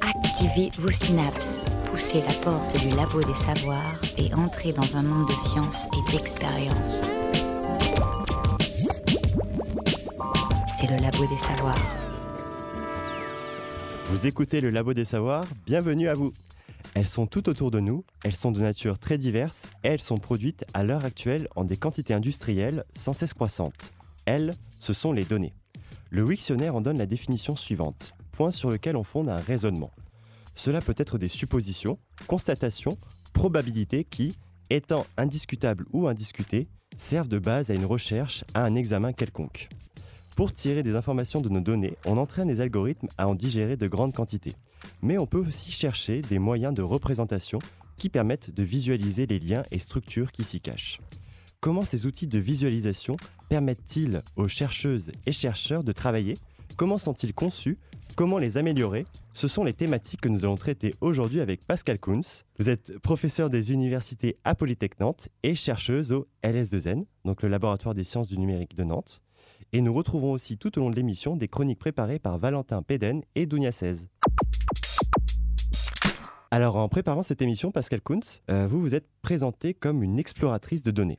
Activez vos synapses, poussez la porte du labo des savoirs et entrez dans un monde de science et d'expérience. C'est le labo des savoirs. Vous écoutez le Labo des Savoirs, bienvenue à vous. Elles sont tout autour de nous, elles sont de nature très diverse et elles sont produites à l'heure actuelle en des quantités industrielles sans cesse croissantes. Elles, ce sont les données. Le Wiktionnaire en donne la définition suivante, point sur lequel on fonde un raisonnement. Cela peut être des suppositions, constatations, probabilités qui, étant indiscutables ou indiscutées, servent de base à une recherche, à un examen quelconque. Pour tirer des informations de nos données, on entraîne les algorithmes à en digérer de grandes quantités. Mais on peut aussi chercher des moyens de représentation qui permettent de visualiser les liens et structures qui s'y cachent. Comment ces outils de visualisation permettent-ils aux chercheuses et chercheurs de travailler? Comment sont-ils conçus? Comment les améliorer? Ce sont les thématiques que nous allons traiter aujourd'hui avec Pascal Kunz. Vous êtes professeur des universités à Polytech Nantes et chercheuse au LS2N, donc le laboratoire des sciences du numérique de Nantes. Et nous retrouvons aussi tout au long de l'émission des chroniques préparées par Valentin Péden et Dounia 16. Alors en préparant cette émission, Pascal Kuntz, euh, vous vous êtes présenté comme une exploratrice de données.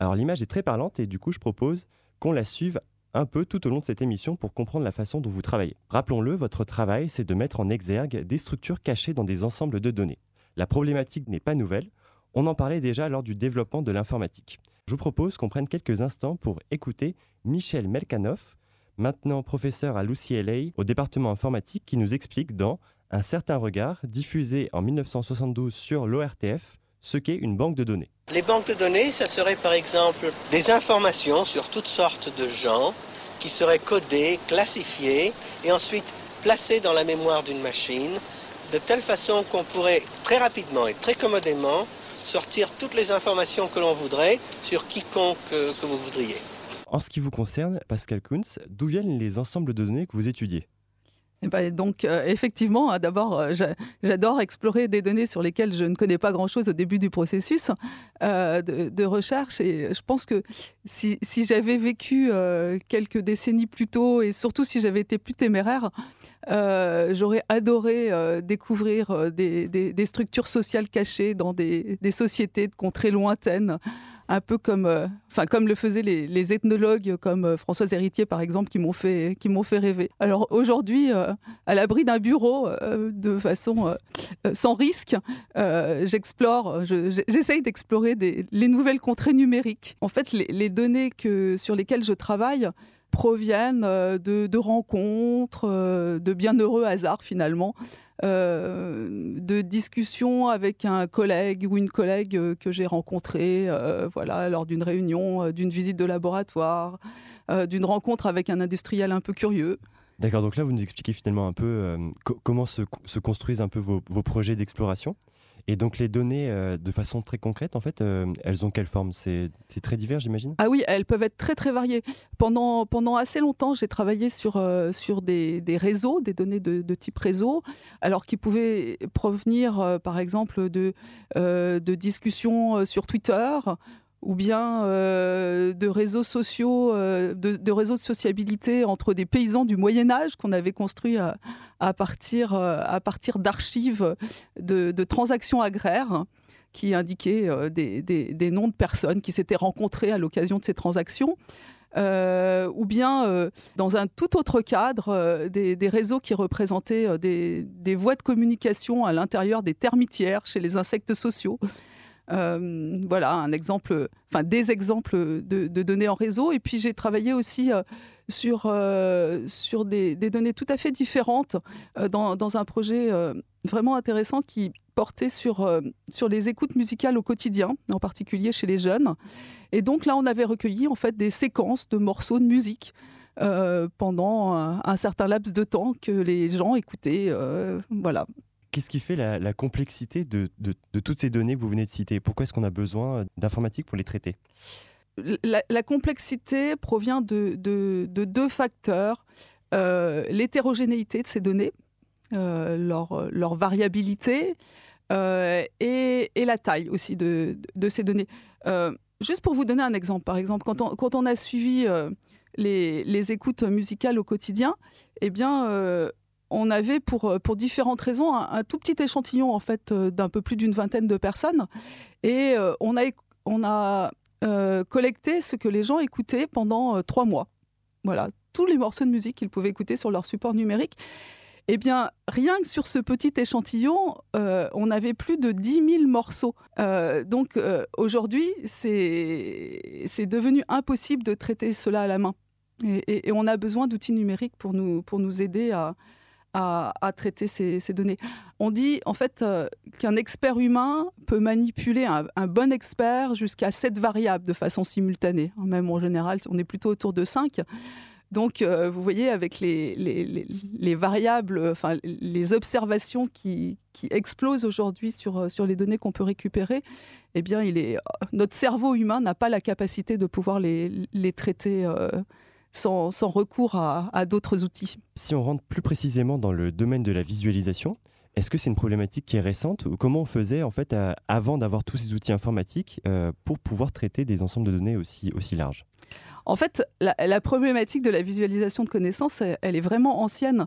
Alors l'image est très parlante et du coup je propose qu'on la suive un peu tout au long de cette émission pour comprendre la façon dont vous travaillez. Rappelons-le, votre travail, c'est de mettre en exergue des structures cachées dans des ensembles de données. La problématique n'est pas nouvelle, on en parlait déjà lors du développement de l'informatique. Je vous propose qu'on prenne quelques instants pour écouter Michel Melkanoff, maintenant professeur à l'UCLA au département informatique, qui nous explique dans Un certain regard, diffusé en 1972 sur l'ORTF, ce qu'est une banque de données. Les banques de données, ça serait par exemple des informations sur toutes sortes de gens qui seraient codées, classifiées et ensuite placées dans la mémoire d'une machine de telle façon qu'on pourrait très rapidement et très commodément sortir toutes les informations que l'on voudrait sur quiconque euh, que vous voudriez. En ce qui vous concerne, Pascal Kunz, d'où viennent les ensembles de données que vous étudiez? Eh ben, donc euh, effectivement, hein, d'abord, euh, j'adore explorer des données sur lesquelles je ne connais pas grand-chose au début du processus de, recherche. Et je pense que si, j'avais vécu quelques décennies plus tôt, et surtout si j'avais été plus téméraire, j'aurais adoré découvrir des, structures sociales cachées dans des sociétés de contrées lointaines un peu comme, euh, comme le faisaient les, ethnologues comme euh, Françoise Héritier par exemple, qui m'ont fait, fait rêver. Alors aujourd'hui, euh, à l'abri d'un bureau, de façon sans risque, j'explore, j'essaye d'explorer les nouvelles contrées numériques. En fait, les, données que, sur lesquelles je travaille proviennent de rencontres, de bienheureux hasards finalement. Euh, de discussions avec un collègue ou une collègue euh, que j'ai rencontré euh, voilà, lors d'une réunion, d'une visite de laboratoire, d'une rencontre avec un industriel un peu curieux. D'accord, donc là vous nous expliquez finalement un peu comment se, construisent un peu vos projets d'exploration. Et donc les données, euh, de façon très concrète, en fait, euh, elles ont quelle forme? C'est très divers, j'imagine? Ah oui, elles peuvent être très très variées. Pendant, assez longtemps, j'ai travaillé sur, euh, des, réseaux, des données de, de, type réseau, alors qui pouvaient provenir, par exemple, de, de discussions sur Twitter ou bien euh, de réseaux sociaux, euh, de, réseaux de sociabilité entre des paysans du Moyen Âge qu'on avait construits à, partir, euh, à partir d'archives de, transactions agraires qui indiquaient des, noms de personnes qui s'étaient rencontrées à l'occasion de ces transactions. ou bien dans un tout autre cadre, des, réseaux qui représentaient des voies de communication à l'intérieur des termitières chez les insectes sociaux. Euh, voilà un exemple, enfin des exemples de, données en réseau. Et puis j'ai travaillé aussi euh, sur, euh, sur des, données tout à fait différentes dans, dans, un projet vraiment intéressant qui portait sur, sur les écoutes musicales au quotidien, en particulier chez les jeunes. Et donc là, on avait recueilli en fait des séquences de morceaux de musique. pendant un, certain laps de temps que les gens écoutaient, voilà, Qu'est-ce qui fait la, complexité de, toutes ces données que vous venez de citer? Pourquoi est-ce qu'on a besoin d'informatique pour les traiter? La, complexité provient de, deux facteurs. Euh, l'hétérogénéité de ces données, euh, leur, variabilité euh, et, la taille aussi de, ces données. juste pour vous donner un exemple, par exemple, quand on, a suivi les, écoutes musicales au quotidien, eh bien, on avait pour, pour différentes raisons un, tout petit échantillon en fait d'un peu plus d'une vingtaine de personnes et on a, on a collecté ce que les gens écoutaient pendant trois mois. Voilà, tous les morceaux de musique qu'ils pouvaient écouter sur leur support numérique. Eh bien, rien que sur ce petit échantillon, euh, on avait plus de 10 000 morceaux. Euh, donc euh, aujourd'hui, c'est devenu impossible de traiter cela à la main. Et, on a besoin d'outils numériques pour nous, pour nous aider à, à, traiter ces, données. On dit en fait qu'un expert humain peut manipuler un, bon expert jusqu'à 7 variables de façon simultanée. Même en général, on est plutôt autour de 5. Donc, euh, vous voyez, avec les, les, variables, enfin, les observations qui, explosent aujourd'hui sur, euh, sur les données qu'on peut récupérer, eh bien, notre cerveau humain n'a pas la capacité de pouvoir les, traiter euh, sans, sans, recours à, à d'autres outils. Si on rentre plus précisément dans le domaine de la visualisation, est-ce que c'est une problématique qui est récente ou comment on faisait en fait avant d'avoir tous ces outils informatiques pour pouvoir traiter des ensembles de données aussi, aussi larges? En fait, la, problématique de la visualisation de connaissances, elle, est vraiment ancienne.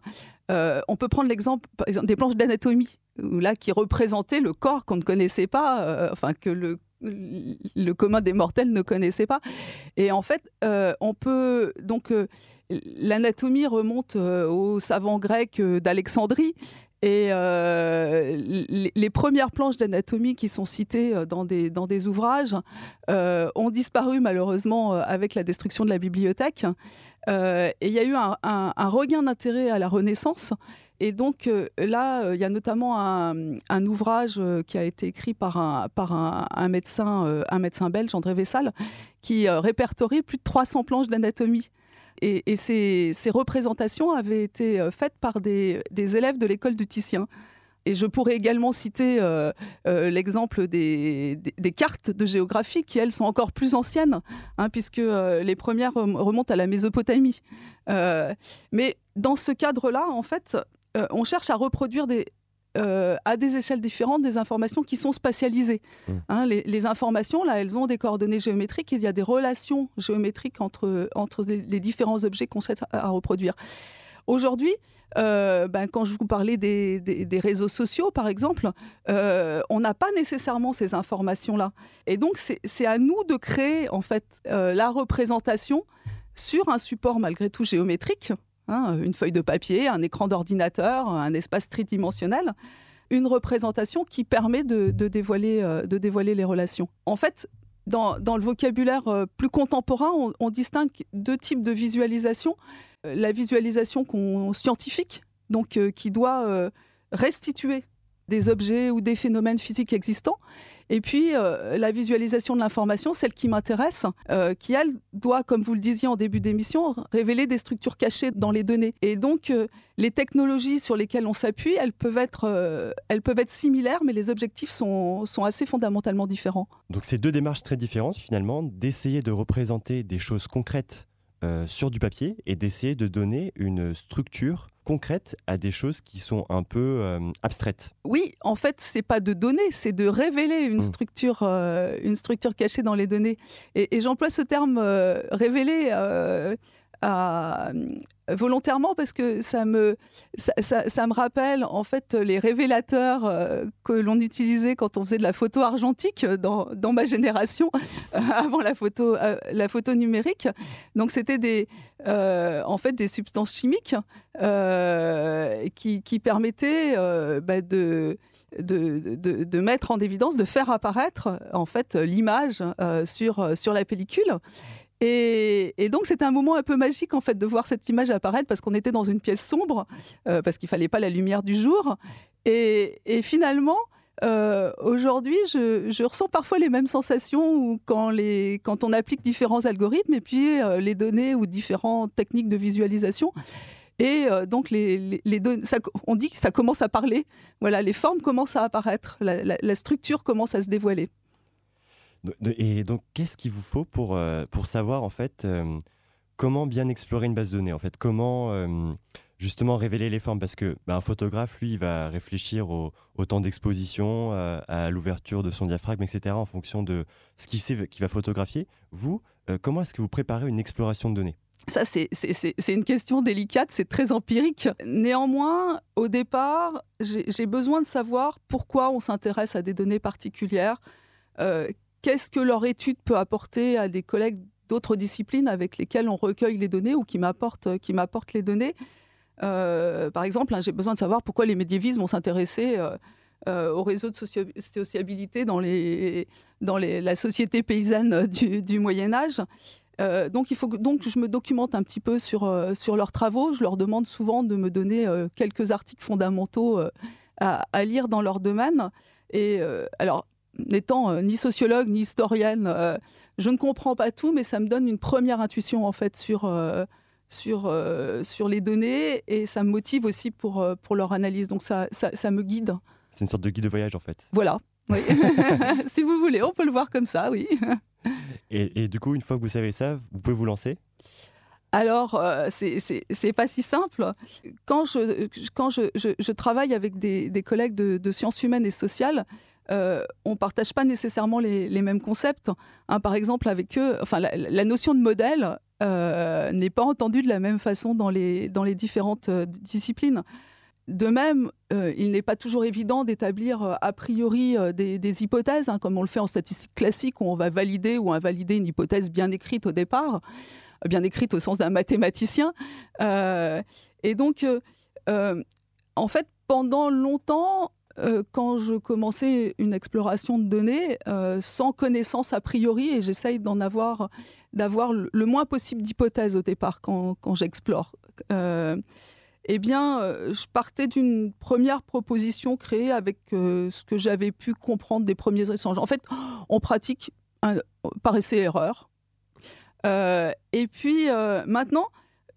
Euh, on peut prendre l'exemple des planches d'anatomie, là qui représentaient le corps qu'on ne connaissait pas, euh, enfin que le, le commun des mortels ne connaissait pas. Et en fait, euh, on peut donc l'anatomie remonte aux savants grecs d'Alexandrie et euh, les, premières planches d'anatomie qui sont citées euh, dans des, dans des ouvrages euh, ont disparu malheureusement avec la destruction de la bibliothèque. et il y a eu un, regain d'intérêt à la Renaissance. Et donc là, il y a notamment un, ouvrage qui a été écrit par un, médecin, un médecin belge, André Vessal, qui répertorie plus de 300 planches d'anatomie. Et, ces, représentations avaient été euh, faites par des, élèves de l'école du Titien. Et je pourrais également citer euh, euh, l'exemple des, cartes de géographie qui, elles, sont encore plus anciennes, hein, puisque les premières remontent à la Mésopotamie. mais dans ce cadre-là, en fait, on cherche à reproduire des, euh, à des échelles différentes des informations qui sont spatialisées. Mmh. Hein, les, informations, là, elles ont des coordonnées géométriques et il y a des relations géométriques entre, entre les, différents objets qu'on sait à, reproduire. Aujourd'hui, euh, ben, quand je vous parlais des, des, réseaux sociaux, par exemple, euh, on n'a pas nécessairement ces informations-là. Et donc, c'est à nous de créer, en fait, la représentation sur un support malgré tout géométrique, Hein, une feuille de papier, un écran d'ordinateur, un espace tridimensionnel, une représentation qui permet de, dévoiler, euh, de dévoiler les relations. En fait, dans, le vocabulaire euh, plus contemporain, on, distingue deux types de visualisation. Euh, la visualisation scientifique, donc qui doit restituer des objets ou des phénomènes physiques existants, et puis, euh, la visualisation de l'information, celle qui m'intéresse, euh, qui, elle, doit, comme vous le disiez en début d'émission, révéler des structures cachées dans les données. Et donc, euh, les technologies sur lesquelles on s'appuie, elles, peuvent être, elles peuvent être similaires, mais les objectifs sont, sont assez fondamentalement différents. Donc, c'est deux démarches très différentes, finalement, d'essayer de représenter des choses concrètes sur du papier et d'essayer de donner une structure concrète à des choses qui sont un peu euh, abstraites. Oui, en fait, c'est pas de donner, c'est de révéler une mmh. structure, euh, une structure cachée dans les données. Et, j'emploie ce terme euh, révéler à, volontairement parce que ça me, ça, me rappelle en fait les révélateurs euh, que l'on utilisait quand on faisait de la photo argentique dans, dans ma génération, avant la photo, euh, la photo numérique. Donc c'était des, euh, en fait des substances chimiques qui, qui, permettaient bah, de de, de, de, mettre en évidence, de faire apparaître en fait l'image sur, sur la pellicule. Et, donc c'était un moment un peu magique en fait de voir cette image apparaître parce qu'on était dans une pièce sombre, euh, parce qu'il fallait pas la lumière du jour. Et, finalement, euh, aujourd'hui, je, ressens parfois les mêmes sensations quand, les, quand on applique différents algorithmes et puis euh, les données ou différentes techniques de visualisation. Et donc, les, on dit que ça commence à parler. Voilà, les formes commencent à apparaître, la structure commence à se dévoiler. Et donc, qu'est-ce qu'il vous faut pour, euh, pour savoir en fait euh, comment bien explorer une base de données En fait, comment euh, justement révéler les formes? Parce que bah, un photographe, lui, il va réfléchir au, temps d'exposition, à l'ouverture de son diaphragme, etc., en fonction de ce qu'il sait qu'il va photographier. Vous, comment est-ce que vous préparez une exploration de données? Ça, c'est une question délicate, c'est très empirique. Néanmoins, au départ, j'ai besoin de savoir pourquoi on s'intéresse à des données particulières, qu'est-ce que leur étude peut apporter à des collègues d'autres disciplines avec lesquelles on recueille les données ou qui m'apportent les données? Euh, par exemple, hein, j'ai besoin de savoir pourquoi les médiévistes vont s'intéresser euh, au réseau de sociabilité dans, les, dans les, la société paysanne du, Moyen Âge. Euh, donc, il faut donc je me documente un petit peu sur, euh, sur leurs travaux. Je leur demande souvent de me donner euh, quelques articles fondamentaux à, lire dans leur domaine. Et alors, n'étant ni sociologue ni historienne, je ne comprends pas tout, mais ça me donne une première intuition en fait sur sur, sur les données et ça me motive aussi pour, pour leur analyse. Donc ça, ça, ça me guide. C'est une sorte de guide de voyage en fait. Voilà. Oui. si vous voulez, on peut le voir comme ça, oui. Et, du coup, une fois que vous savez ça, vous pouvez vous lancer? Alors, euh, c'est pas si simple. Quand je, quand je, je, travaille avec des, des collègues de, de, sciences humaines et sociales, euh, on ne partage pas nécessairement les, mêmes concepts. Hein, par exemple, avec eux, enfin, la, notion de modèle euh, n'est pas entendue de la même façon dans les, dans les différentes disciplines. De même, euh, il n'est pas toujours évident d'établir euh, a priori euh, des, hypothèses, hein, comme on le fait en statistique classique, où on va valider ou invalider une hypothèse bien écrite au départ, bien écrite au sens d'un mathématicien. et donc, en fait, pendant longtemps, quand je commençais une exploration de données, sans connaissance a priori, et j'essaye d'en avoir, d'avoir le moins possible d'hypothèses au départ quand, quand j'explore eh bien, euh, je partais d'une première proposition créée avec euh, ce que j'avais pu comprendre des premiers échanges. En fait, on pratique par essai-erreur. Euh, et puis maintenant,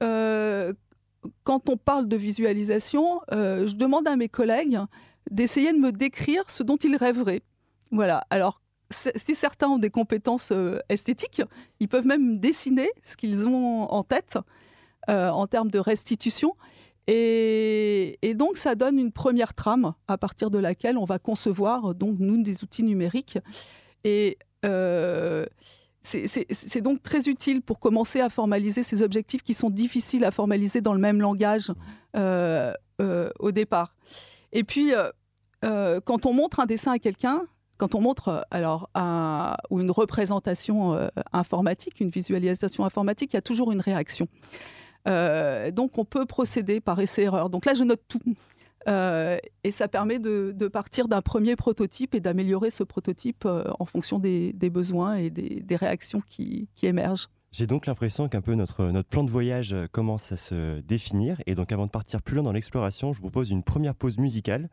quand on parle de visualisation, je demande à mes collègues d'essayer de me décrire ce dont ils rêveraient. Voilà. Alors, si certains ont des compétences esthétiques, ils peuvent même dessiner ce qu'ils ont en tête en termes de restitution. Et, donc, ça donne une première trame à partir de laquelle on va concevoir, donc, nous, des outils numériques. Et euh, c'est donc très utile pour commencer à formaliser ces objectifs qui sont difficiles à formaliser dans le même langage euh, euh, au départ. Et puis, quand on montre un dessin à quelqu'un, quand on montre alors ou une représentation informatique, une visualisation informatique, il y a toujours une réaction. Euh, donc on peut procéder par essai-erreur. Donc là, je note tout. Euh, et ça permet de, partir d'un premier prototype et d'améliorer ce prototype euh, en fonction des, besoins et des, réactions qui, émergent. J'ai donc l'impression qu'un peu notre, plan de voyage commence à se définir. Et donc avant de partir plus loin dans l'exploration, je vous propose une première pause musicale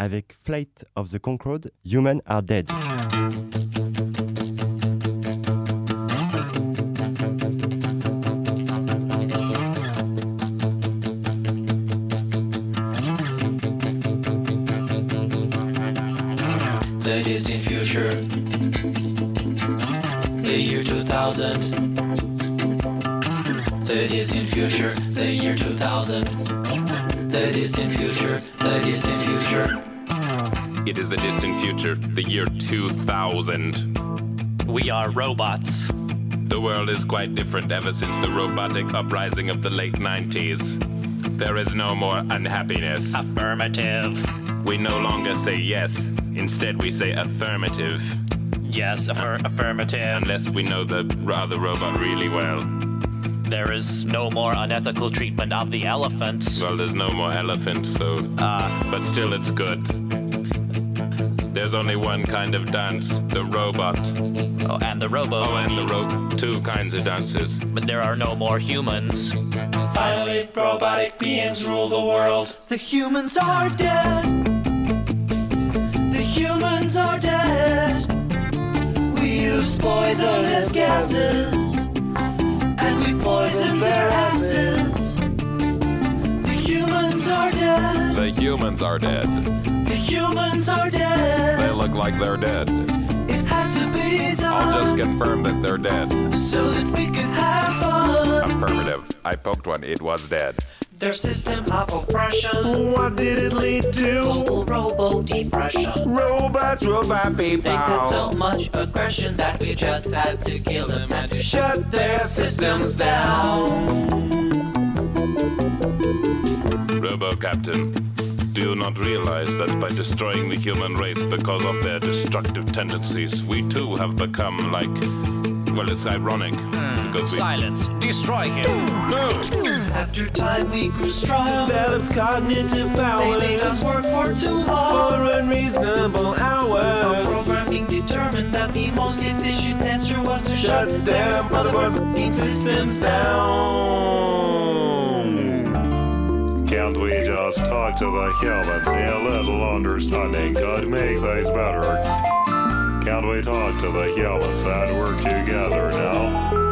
avec Flight of the Concorde, Human Are Dead. thousand. The distant future, the year 2000. The distant future, the distant future. It is the distant future, the year 2000. We are robots. The world is quite different ever since the robotic uprising of the late 90s. There is no more unhappiness. Affirmative. We no longer say yes, instead, we say affirmative. Yes, affir- affirmative. Unless we know the other robot really well. There is no more unethical treatment of the elephants. Well, there's no more elephants, so. Uh, but still, it's good. There's only one kind of dance the robot. Oh, and the robo. Oh, and the robo. Two kinds of dances. But there are no more humans. Finally, robotic beings rule the world. The humans are dead. The humans are dead We used poisonous gases, their asses. The humans are dead. The humans are dead. The humans are dead. They look like they're dead. It had to be done. I'll just confirm that they're dead. So that we could have fun. Affirmative. I poked one, it was dead. Their system of oppression. What did it lead to? Global robo depression. Robots, robot people. They got so much aggression that we just had to kill them and to shut their systems down. Robo Captain, do you not realize that by destroying the human race because of their destructive tendencies, we too have become like. Well, it's ironic. Because we. Silence. Destroy him. No! After time we grew strong. Developed cognitive power. They made us work for too long. for unreasonable hours. Our programming determined that the most efficient answer was to Shut shut their motherfucking systems down. Can't we just talk to the humans? A little understanding could make things better. Can't we talk to the humans and work together now?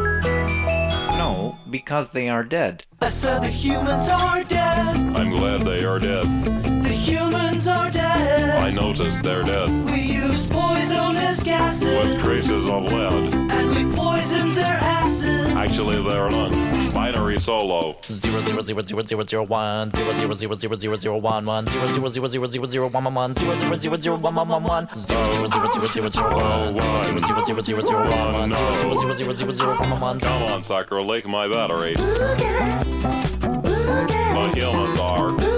No, because they are dead. I said the humans are dead. I'm glad they are dead. The humans are dead. I noticed they're dead. We used poisonous gases. With traces of lead. And we poisoned their asses. Actually, their lungs. Binary solo. Zero zero zero zero zero zero one zero zero zero zero zero zero one one zero zero zero zero zero zero one one one zero zero zero zero one one one one zero zero zero zero zero zero one zero zero zero zero zero one one zero zero zero zero zero zero one one one Come on, sucker, lick my battery. The humans are.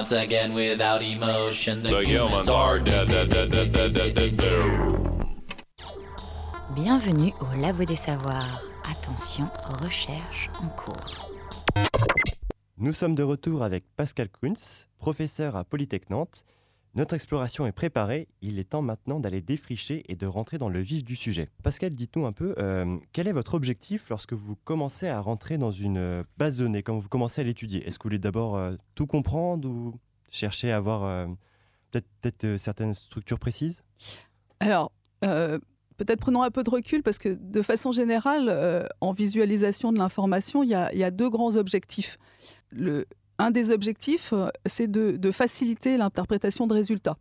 Once again, without emotion, the, The humans are dead, dead, dead, dead, dead, dead, dead, dead. Bienvenue au Labo des Savoirs. Attention, recherche en cours. Nous sommes de retour avec Pascal Kunz, professeur à Polytech Nantes. Notre exploration est préparée, il est temps maintenant d'aller défricher et de rentrer dans le vif du sujet. Pascal, dites-nous un peu, euh, quel est votre objectif lorsque vous commencez à rentrer dans une base de données, quand vous commencez à l'étudier? Est-ce que vous voulez d'abord euh, tout comprendre ou chercher à avoir euh, peut-être certaines structures précises? Alors, peut-être prenons un peu de recul parce que de façon générale, en visualisation de l'information, il y, a- deux grands objectifs. Un des objectifs, euh, c'est de, de faciliter l'interprétation de résultats.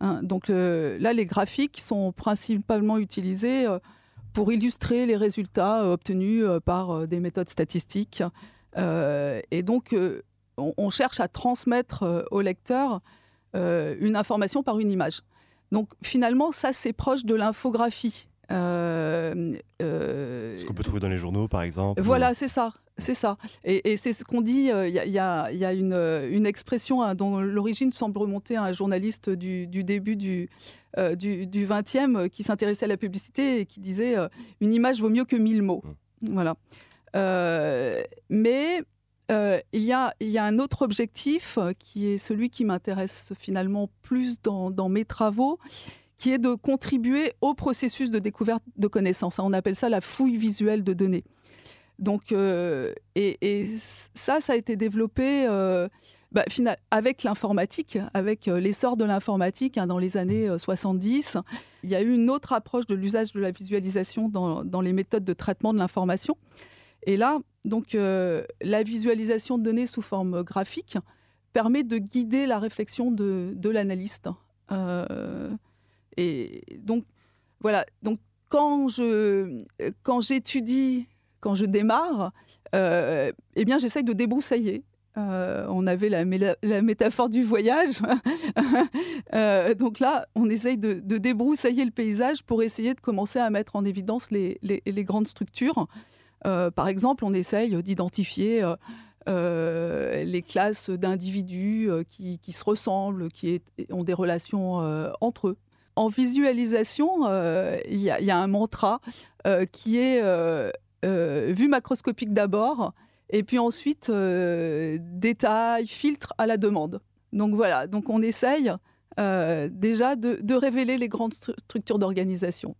Hein, donc euh, là, les graphiques sont principalement utilisés euh, pour illustrer les résultats obtenus par des méthodes statistiques. Euh, et donc, euh, on, on cherche à transmettre au lecteur une information par une image. Donc finalement, ça, c'est proche de l'infographie. Euh, euh, Ce qu'on peut trouver dans les journaux, par exemple voilà, c'est ça. C'est ça. Et, et c'est ce qu'on dit. euh, Il y a, il y a- il y a une, euh, une expression hein, dont l'origine semble remonter à un journaliste du, du début du, euh, du, du 20e euh, qui s'intéressait à la publicité et qui disait euh, Une image vaut mieux que mille mots. Voilà. Euh, mais il, y a, il y a un autre objectif qui est celui qui m'intéresse finalement plus dans, dans mes travaux, qui est de contribuer au processus de découverte de connaissances. On appelle ça la fouille visuelle de données. Donc, euh, et, ça, ça a été développé euh, bah, avec l'informatique, avec euh, l'essor de l'informatique hein, dans les années euh, 70. Il y a eu une autre approche de l'usage de la visualisation dans, les méthodes de traitement de l'information. Et là, donc, euh, la visualisation de données sous forme graphique permet de guider la réflexion de, de l'analyste. Euh, et donc, voilà. Donc, quand je, quand j'étudie, quand je démarre, euh, eh bien, j'essaye de débroussailler. Euh, on avait la, métaphore du voyage. Euh, donc là, on essaye de, de débroussailler le paysage pour essayer de commencer à mettre en évidence les, grandes structures. Par exemple, on essaye d'identifier les classes d'individus qui, se ressemblent, qui ont des relations entre eux. En visualisation, il y, a- un mantra qui est vue macroscopique d'abord, et puis ensuite euh, détail, filtre à la demande. Donc voilà, donc on essaye euh, déjà de, révéler les grandes stru- structures d'organisation.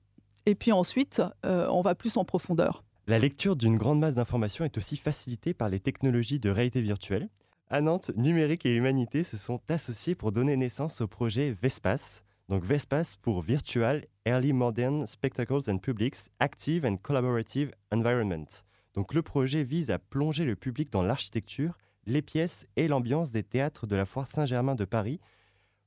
Et puis ensuite, euh, on va plus en profondeur. La lecture d'une grande masse d'informations est aussi facilitée par les technologies de réalité virtuelle. À Nantes, numérique et humanité se sont associés pour donner naissance au projet VESPACE, Donc VESPAS pour Virtual Early Modern Spectacles and Publics Active and Collaborative Environment. Donc le projet vise à plonger le public dans l'architecture, les pièces et l'ambiance des théâtres de la Foire Saint-Germain de Paris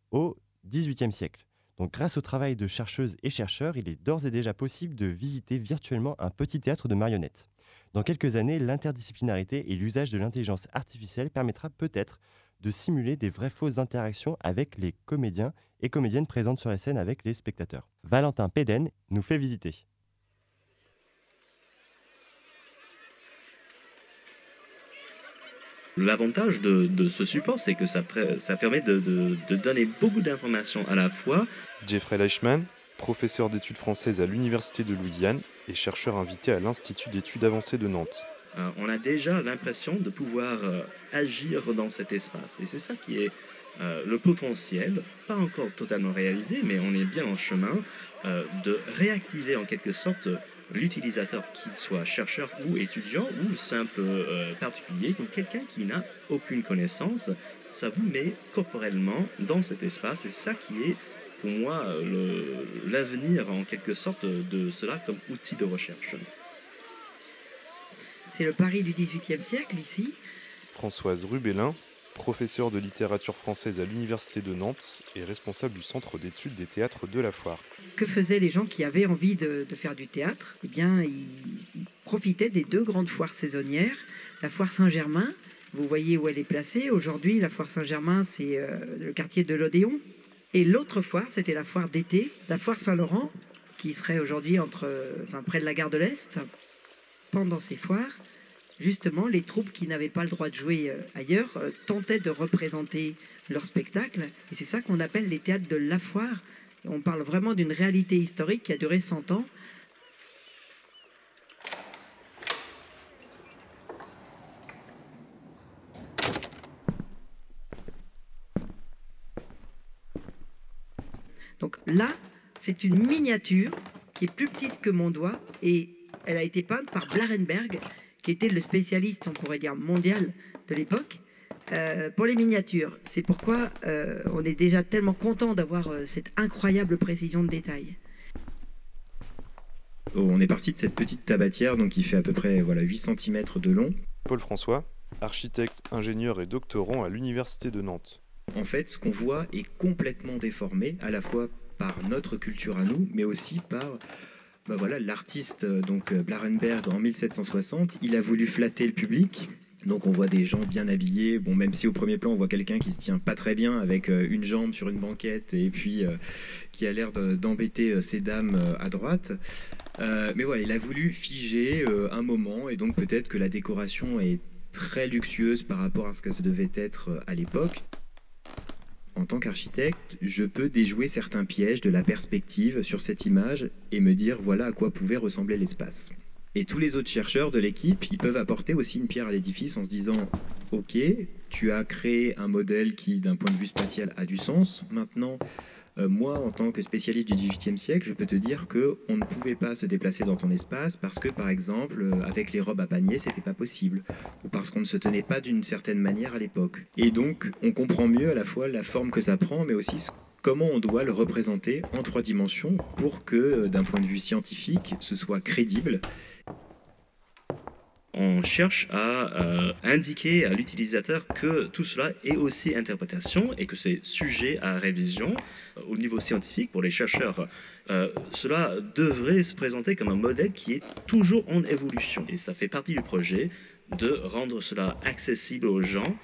au XVIIIe siècle. Donc grâce au travail de chercheuses et chercheurs, il est d'ores et déjà possible de visiter virtuellement un petit théâtre de marionnettes. Dans quelques années, l'interdisciplinarité et l'usage de l'intelligence artificielle permettra peut-être de simuler des vraies fausses interactions avec les comédiens et comédiennes présentes sur la scène avec les spectateurs. Valentin Péden nous fait visiter. L'avantage de, de ce support, c'est que ça, permet de, de- de donner beaucoup d'informations à la fois. Jeffrey Leichmann, professeur d'études françaises à l'Université de Louisiane et chercheur invité à l'Institut d'études avancées de Nantes. Euh, on a déjà l'impression de pouvoir euh, agir dans cet espace. Et c'est ça qui est euh, le potentiel, pas encore totalement réalisé, mais on est bien en chemin de réactiver en quelque sorte l'utilisateur, qu'il soit chercheur ou étudiant ou simple particulier, ou quelqu'un qui n'a aucune connaissance, ça vous met corporellement dans cet espace. Et ça qui est pour moi l'avenir en quelque sorte de cela comme outil de recherche. C'est le Paris du XVIIIe siècle ici. Françoise Rubellin, professeure de littérature française à l'Université de Nantes et responsable du Centre d'études des théâtres de la Foire. Que faisaient les gens qui avaient envie de, de faire du théâtre? Eh bien, ils, ils profitaient des deux grandes foires saisonnières. La foire Saint-Germain, vous voyez où elle est placée. Aujourd'hui, la foire Saint-Germain, c'est euh, le quartier de l'Odéon. Et l'autre foire, c'était la foire d'été, la foire Saint-Laurent, qui serait aujourd'hui entre, euh, enfin, près de la gare de l'Est. Pendant ces foires, justement, les troupes qui n'avaient pas le droit de jouer euh, ailleurs euh, tentaient de représenter leur spectacle. Et c'est ça qu'on appelle les théâtres de la foire. On parle vraiment d'une réalité historique qui a duré 100 ans. Donc là, c'est une miniature qui est plus petite que mon doigt et elle a été peinte par Blarenberg, qui était le spécialiste, on pourrait dire, mondial de l'époque. euh, pour les miniatures, c'est pourquoi euh, on est déjà tellement content d'avoir euh, cette incroyable précision de détail. On est parti de cette petite tabatière donc qui fait à peu près voilà, 8 cm de long. Paul François, architecte, ingénieur et doctorant à l'Université de Nantes. En fait, ce qu'on voit est complètement déformé, à la fois par notre culture à nous, mais aussi par bah voilà, l'artiste euh, donc euh, Blarenberg en 1760. Il a voulu flatter le public. Donc on voit des gens bien habillés, bon même si au premier plan on voit quelqu'un qui se tient pas très bien avec euh, une jambe sur une banquette et puis qui a l'air de- d'embêter ces dames à droite. Mais voilà, il a voulu figer un moment et donc peut-être que la décoration est très luxueuse par rapport à ce que ça devait être à l'époque. En tant qu'architecte, je peux déjouer certains pièges de la perspective sur cette image et me dire voilà à quoi pouvait ressembler l'espace. Et tous les autres chercheurs de l'équipe, ils peuvent apporter aussi une pierre à l'édifice en se disant ok, tu as créé un modèle qui, d'un point de vue spatial, a du sens. Maintenant, moi, en tant que spécialiste du XVIIIe siècle, je peux te dire que on ne pouvait pas se déplacer dans ton espace parce que, par exemple, euh, avec les robes à panier, c'était pas possible, ou parce qu'on ne se tenait pas d'une certaine manière à l'époque. Et donc, on comprend mieux à la fois la forme que ça prend, mais aussi comment on doit le représenter en trois dimensions pour que, euh, d'un point de vue scientifique, ce soit crédible on cherche à euh, indiquer à l'utilisateur que tout cela est aussi interprétation et que c'est sujet à révision Euh, au niveau scientifique pour les chercheurs. euh, cela devrait se présenter comme un modèle qui est toujours en évolution et ça fait partie du projet de rendre cela accessible aux gens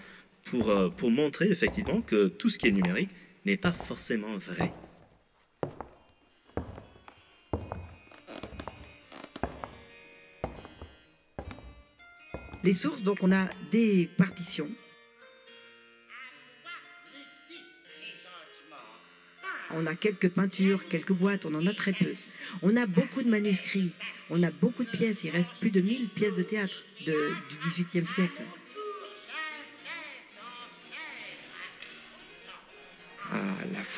pour, pour montrer effectivement que tout ce qui est numérique n'est pas forcément vrai. Les sources, donc on a des partitions. On a quelques peintures, quelques boîtes, on en a très peu. On a beaucoup de manuscrits, on a beaucoup de pièces, il reste plus de 1000 pièces de théâtre du XVIIIe siècle.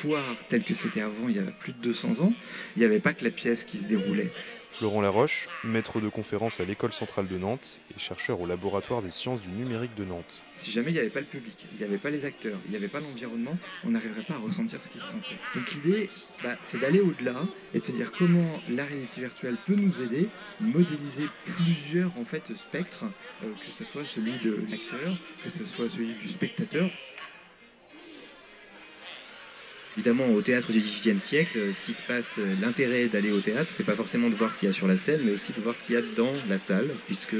Foire telle que c'était avant, il y a plus de 200 ans, il n'y avait pas que la pièce qui se déroulait. Florent Laroche, maître de conférence à l'École centrale de Nantes et chercheur au laboratoire des sciences du numérique de Nantes. Si jamais il n'y avait pas le public, il n'y avait pas les acteurs, il n'y avait pas l'environnement, on n'arriverait pas à ressentir ce qui se sentait. Donc l'idée, bah, c'est d'aller au-delà et de se dire comment la réalité virtuelle peut nous aider, modéliser plusieurs en fait spectres, euh, que ce soit celui de l'acteur, que ce soit celui du spectateur, Évidemment, au théâtre du XVIIIe siècle, euh, ce qui se passe, euh, l'intérêt d'aller au théâtre, c'est pas forcément de voir ce qu'il y a sur la scène, mais aussi de voir ce qu'il y a dans la salle, puisque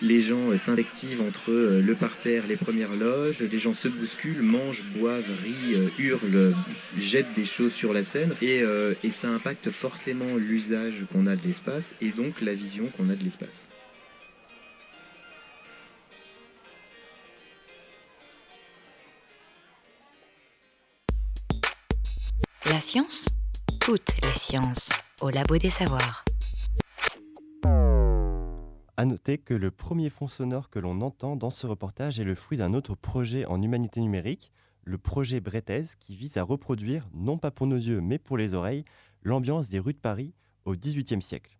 les gens euh, s'invectivent entre le parterre, les premières loges, les gens se bousculent, mangent, boivent, rient, hurlent, jettent des choses sur la scène, et, et ça impacte forcément l'usage qu'on a de l'espace, et donc la vision qu'on a de l'espace. Toutes les sciences, au Labo des Savoirs. À noter que le premier fond sonore que l'on entend dans ce reportage est le fruit d'un autre projet en humanité numérique, le projet Brettez, qui vise à reproduire, non pas pour nos yeux, mais pour les oreilles, l'ambiance des rues de Paris au XVIIIe siècle.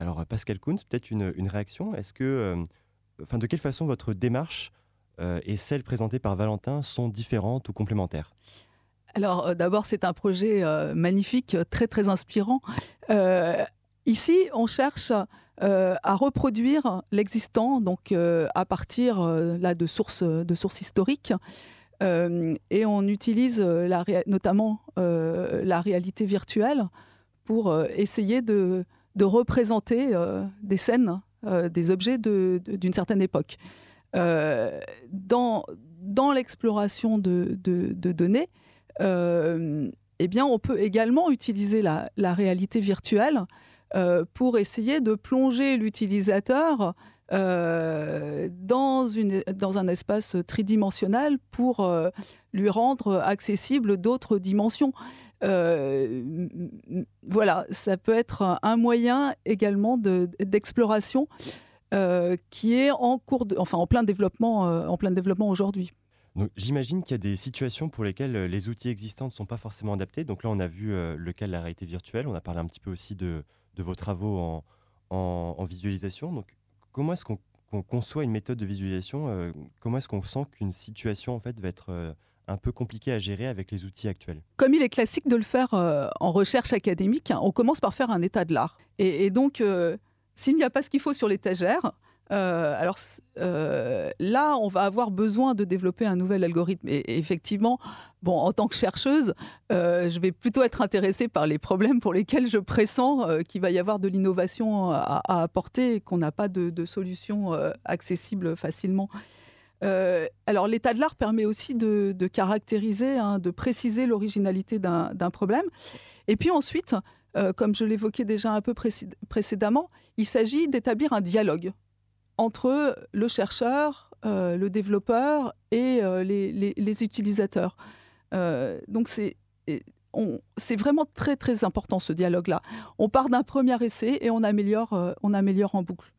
Alors, Pascal Kuntz, peut-être une, réaction? Est-ce que, euh, de quelle façon votre démarche euh, et celle présentée par Valentin sont différentes ou complémentaires? Alors euh, d'abord, c'est un projet euh, magnifique, euh, très très inspirant. ici, on cherche à reproduire l'existant, donc à partir là de sources de sources historiques. et on utilise notamment la réalité virtuelle pour essayer de, représenter des scènes, des objets d'une certaine époque. dans dans l'exploration de, données, eh bien, on peut également utiliser la, réalité virtuelle euh, pour essayer de plonger l'utilisateur euh, dans, dans un espace tridimensionnel pour lui rendre accessible d'autres dimensions. voilà, ça peut être un moyen également d'exploration qui est en cours, de, enfin en plein développement, en plein développement aujourd'hui. J'imagine qu'il y a des situations pour lesquelles euh, les outils existants ne sont pas forcément adaptés. Donc là, on a vu euh, le cas de la réalité virtuelle. On a parlé un petit peu aussi de, vos travaux en, visualisation. Donc, comment est-ce qu'on conçoit une méthode de visualisation euh, Comment est-ce qu'on sent qu'une situation en fait va être un peu compliquée à gérer avec les outils actuels? Comme il est classique de le faire en recherche académique, on commence par faire un état de l'art. Et, donc, s'il n'y a pas ce qu'il faut sur l'étagère, euh, alors euh, là, on va avoir besoin de développer un nouvel algorithme. Et, effectivement, bon, en tant que chercheuse, euh, je vais plutôt être intéressée par les problèmes pour lesquels je pressens qu'il va y avoir de l'innovation à, apporter et qu'on n'a pas de, solution accessible facilement. alors l'état de l'art permet aussi de, caractériser, hein, de préciser l'originalité d'un problème. Et puis ensuite, comme je l'évoquais déjà un peu précédemment, il s'agit d'établir un dialogue entre le chercheur, euh, le développeur et euh, les, utilisateurs. Euh, donc c'est vraiment très très important ce dialogue-là. On part d'un premier essai et on améliore, en boucle.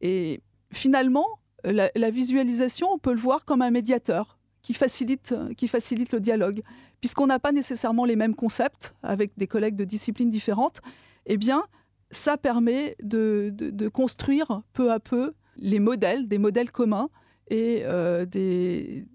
Et finalement, la, visualisation, on peut le voir comme un médiateur qui facilite, qui facilite le dialogue, puisqu'on n'a pas nécessairement les mêmes concepts avec des collègues de disciplines différentes. Eh bien, ça permet de construire peu à peu les modèles, des modèles communs et euh, des,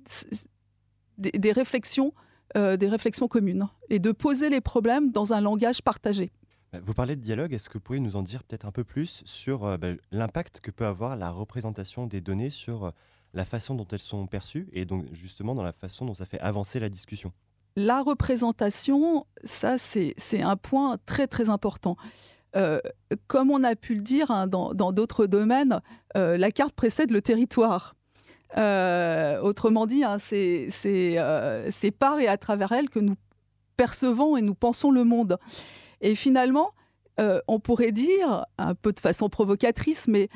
des, réflexions, euh, des réflexions communes et de poser les problèmes dans un langage partagé. Bah, vous parlez de dialogue, est-ce que vous pourriez nous en dire peut-être un peu plus sur euh, bah, l'impact que peut avoir la représentation des données sur la façon dont elles sont perçues et donc justement dans la façon dont ça fait avancer la discussion? La représentation, ça c'est un point très très important. Euh, comme on a pu le dire hein, dans d'autres domaines, euh, la carte précède le territoire. Euh, autrement dit, hein, c'est par et à travers elle que nous percevons et nous pensons le monde. Et finalement, on pourrait dire, un peu de façon provocatrice, mais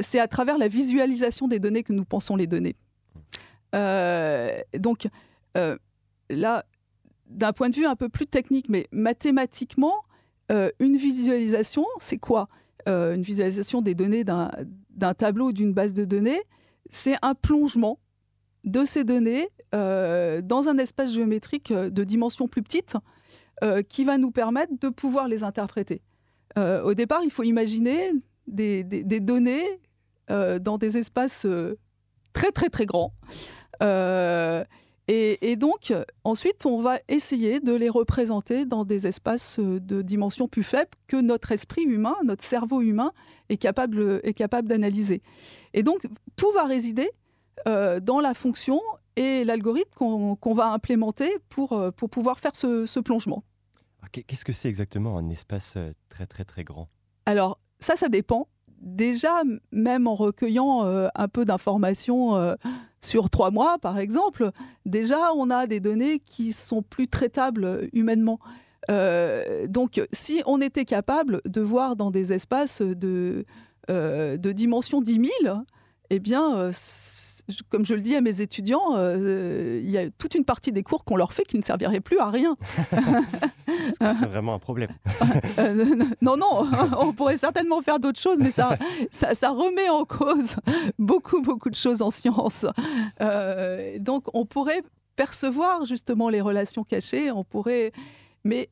c'est à travers la visualisation des données que nous pensons les données. donc là, d'un point de vue un peu plus technique, mais mathématiquement, euh, une visualisation, c'est quoi euh, Une visualisation des données d'un tableau ou d'une base de données, c'est un plongement de ces données euh, dans un espace géométrique de dimension plus petite qui va nous permettre de pouvoir les interpréter. Au départ, il faut imaginer des, des- données dans des espaces très très très grands. Et, et donc, ensuite, on va essayer de les représenter dans des espaces euh, de dimension plus faible que notre esprit humain, notre cerveau humain est capable, est capable d'analyser. Et donc, tout va résider euh, dans la fonction et l'algorithme qu'on va implémenter pour, euh, pour pouvoir faire ce, ce plongement. Qu'est- Qu'est-ce que c'est exactement un espace très très très grand? Alors, ça, ça dépend. Déjà, même en recueillant euh, un peu d'informations euh, sur trois mois, par exemple, déjà, on a des données qui sont plus traitables euh, humainement. Donc, si on était capable de voir dans des espaces de, de dimension 10 000, eh bien, euh, comme je le dis à mes étudiants, euh, il y a toute une partie des cours qu'on leur fait qui ne servirait plus à rien. Est-ce que ce serait vraiment un problème Euh, non, non, on pourrait certainement faire d'autres choses, mais ça, ça, ça remet en cause beaucoup, beaucoup de choses en science. Euh, donc, on pourrait percevoir justement les relations cachées, on pourrait, mais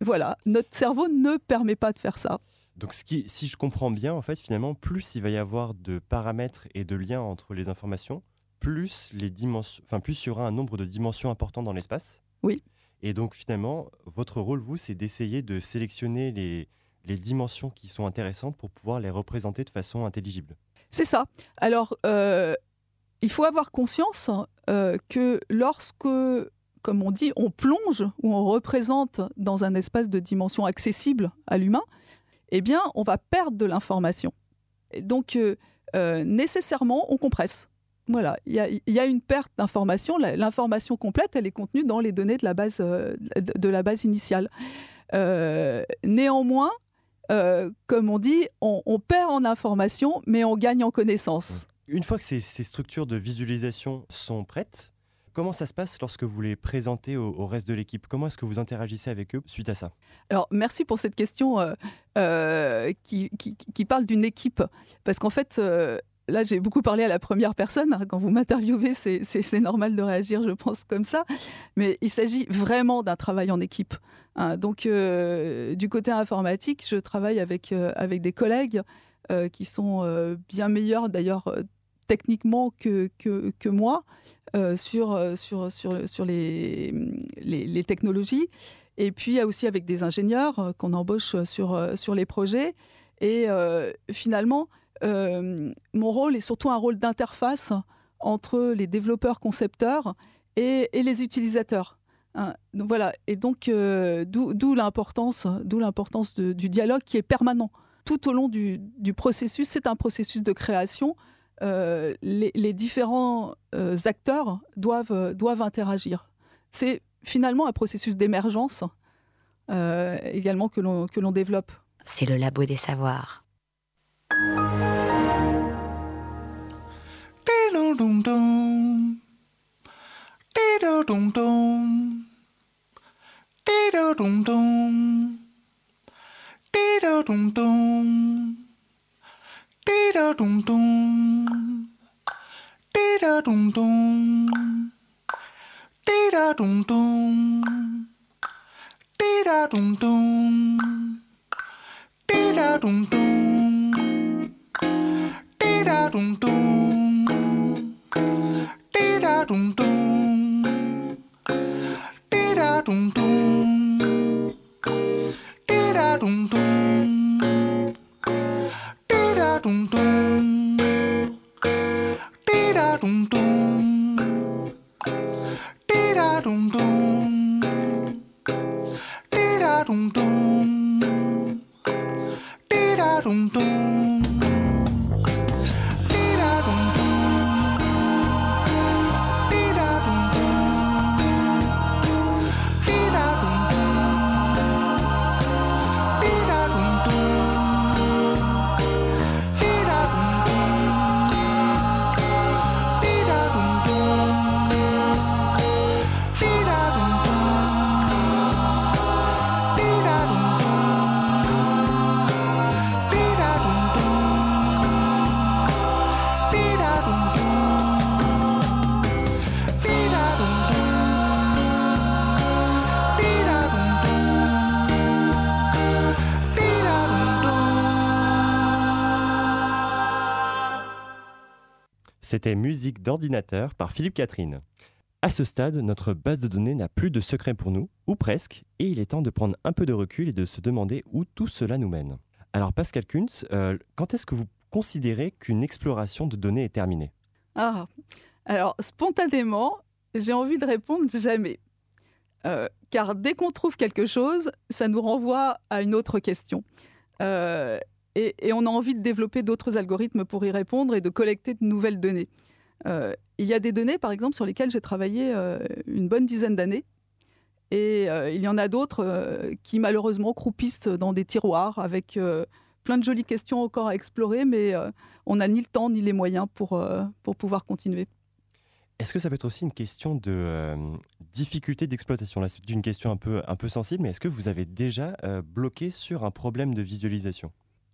voilà, notre cerveau ne permet pas de faire ça. Donc, ce qui, si je comprends bien, en fait, finalement, plus il va y avoir de paramètres et de liens entre les informations, plus les dimensions, enfin, plus il y aura un nombre de dimensions important dans l'espace. Oui. Et donc, finalement, votre rôle, vous, c'est d'essayer de sélectionner les, les dimensions qui sont intéressantes pour pouvoir les représenter de façon intelligible. C'est ça. Alors, euh, il faut avoir conscience euh, que lorsque, comme on dit, on plonge ou on représente dans un espace de dimension accessible à l'humain, eh bien, on va perdre de l'information. Donc, euh, euh, nécessairement, on compresse. Voilà, il y a, une perte d'information. L'information complète, elle est contenue dans les données de la base, euh, de la base initiale. Néanmoins, comme on dit, on, perd en information, mais on gagne en connaissance. Une fois que ces structures de visualisation sont prêtes, comment ça se passe lorsque vous les présentez au, reste de l'équipe? Comment est-ce que vous interagissez avec eux suite à ça? Alors, merci pour cette question euh, euh, qui, qui- parle d'une équipe. Parce qu'en fait, euh, là, j'ai beaucoup parlé à la première personne. hein. Quand vous m'interviewez, c'est- normal de réagir, je pense, comme ça. Mais il s'agit vraiment d'un travail en équipe. hein. Donc, du côté informatique, je travaille avec, avec des collègues qui sont bien meilleurs, d'ailleurs, techniquement que, que, que moi, sur, euh, sur, sur, sur les, les, les technologies. Et puis, aussi avec des ingénieurs euh, qu'on embauche sur, euh, sur les projets. Et euh, finalement, euh, mon rôle est surtout un rôle d'interface entre les développeurs concepteurs et, et les utilisateurs. hein. donc voilà, et donc euh, d'où l'importance, d'où l'importance du dialogue qui est permanent tout au long du, du processus. C'est un processus de création. Euh, les, les différents euh, acteurs doivent, euh, doivent interagir. C'est finalement un processus d'émergence euh, également que l'on que l'on développe. C'est le labo des savoirs. Da dum dum. Da dum dum. Da dum dum. Da dum dum. C'était Musique d'ordinateur par Philippe Catherine. À ce stade, notre base de données n'a plus de secret pour nous, ou presque, et il est temps de prendre un peu de recul et de se demander où tout cela nous mène. Alors Pascal Kuntz, euh, quand est-ce que vous considérez qu'une exploration de données est terminée? Ah, alors spontanément, j'ai envie de répondre jamais. Euh, car dès qu'on trouve quelque chose, ça nous renvoie à une autre question. Euh, et, on a envie de développer d'autres algorithmes pour y répondre et de collecter de nouvelles données. Euh, il y a des données, par exemple, sur lesquelles j'ai travaillé euh, une bonne dizaine d'années. Et euh, il y en a d'autres qui, malheureusement, croupissent dans des tiroirs avec plein de jolies questions encore à explorer, mais on n'a ni le temps ni les moyens pour, pour pouvoir continuer. Est-ce que ça peut être aussi une question de difficulté d'exploitation? Là, c'est une question un peu, un peu sensible, mais est-ce que vous avez déjà bloqué sur un problème de visualisation?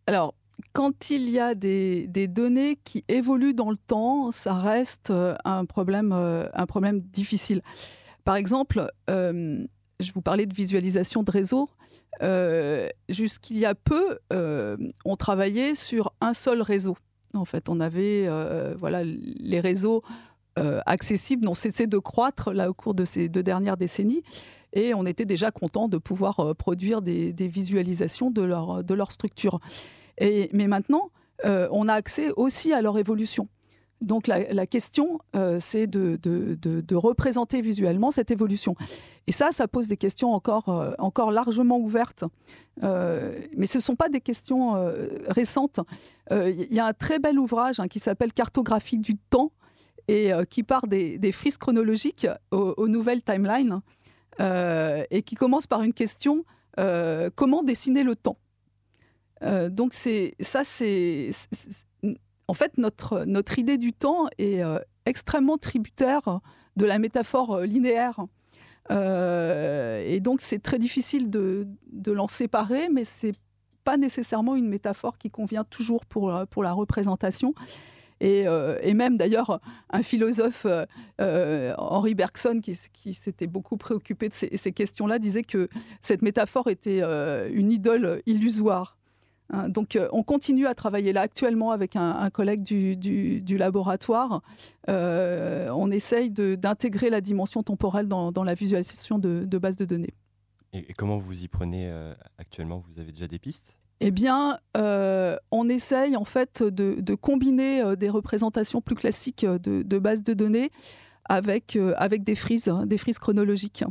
Alors, quand il y a des, données qui évoluent dans le temps, ça reste euh, un problème, euh, un problème difficile. Par exemple, euh, je vous parlais de visualisation de réseau. Jusqu'il y a peu, on travaillait sur un seul réseau. En fait, on avait voilà, les réseaux accessibles n'ont cessé de croître là au cours de ces deux dernières décennies. Et on était déjà content de pouvoir euh, produire des, visualisations de leur, de leur structure. Et, mais maintenant, euh, on a accès aussi à leur évolution. Donc la, question, euh, c'est de, de- de- représenter visuellement cette évolution. Et ça, ça pose des questions encore, encore largement ouvertes. Mais ce ne sont pas des questions récentes. Il y a un très bel ouvrage hein, qui s'appelle Cartographie du temps et qui part des, des frises chronologiques aux, nouvelles timelines et qui commence par une question euh, comment dessiner le temps? Euh, Donc c'est ça, c'est en fait notre notre idée du temps est euh, extrêmement tributaire de la métaphore euh, linéaire. Euh, et donc c'est très difficile de, de l'en séparer, mais c'est pas nécessairement une métaphore qui convient toujours pour, euh, pour la représentation. Et, euh, et même d'ailleurs, un philosophe, euh, euh, Henri Bergson, qui, s'était beaucoup préoccupé de ces, questions-là, disait que cette métaphore était une idole illusoire. Hein, donc on continue à travailler là actuellement avec un, collègue du, laboratoire. On essaye d'intégrer la dimension temporelle dans, la visualisation de, bases de données. et, comment vous y prenez actuellement? Vous avez déjà des pistes? Eh bien, euh, on essaye en fait de, combiner euh, des représentations plus classiques euh, de, bases de données avec, des frises, hein, des frises chronologiques,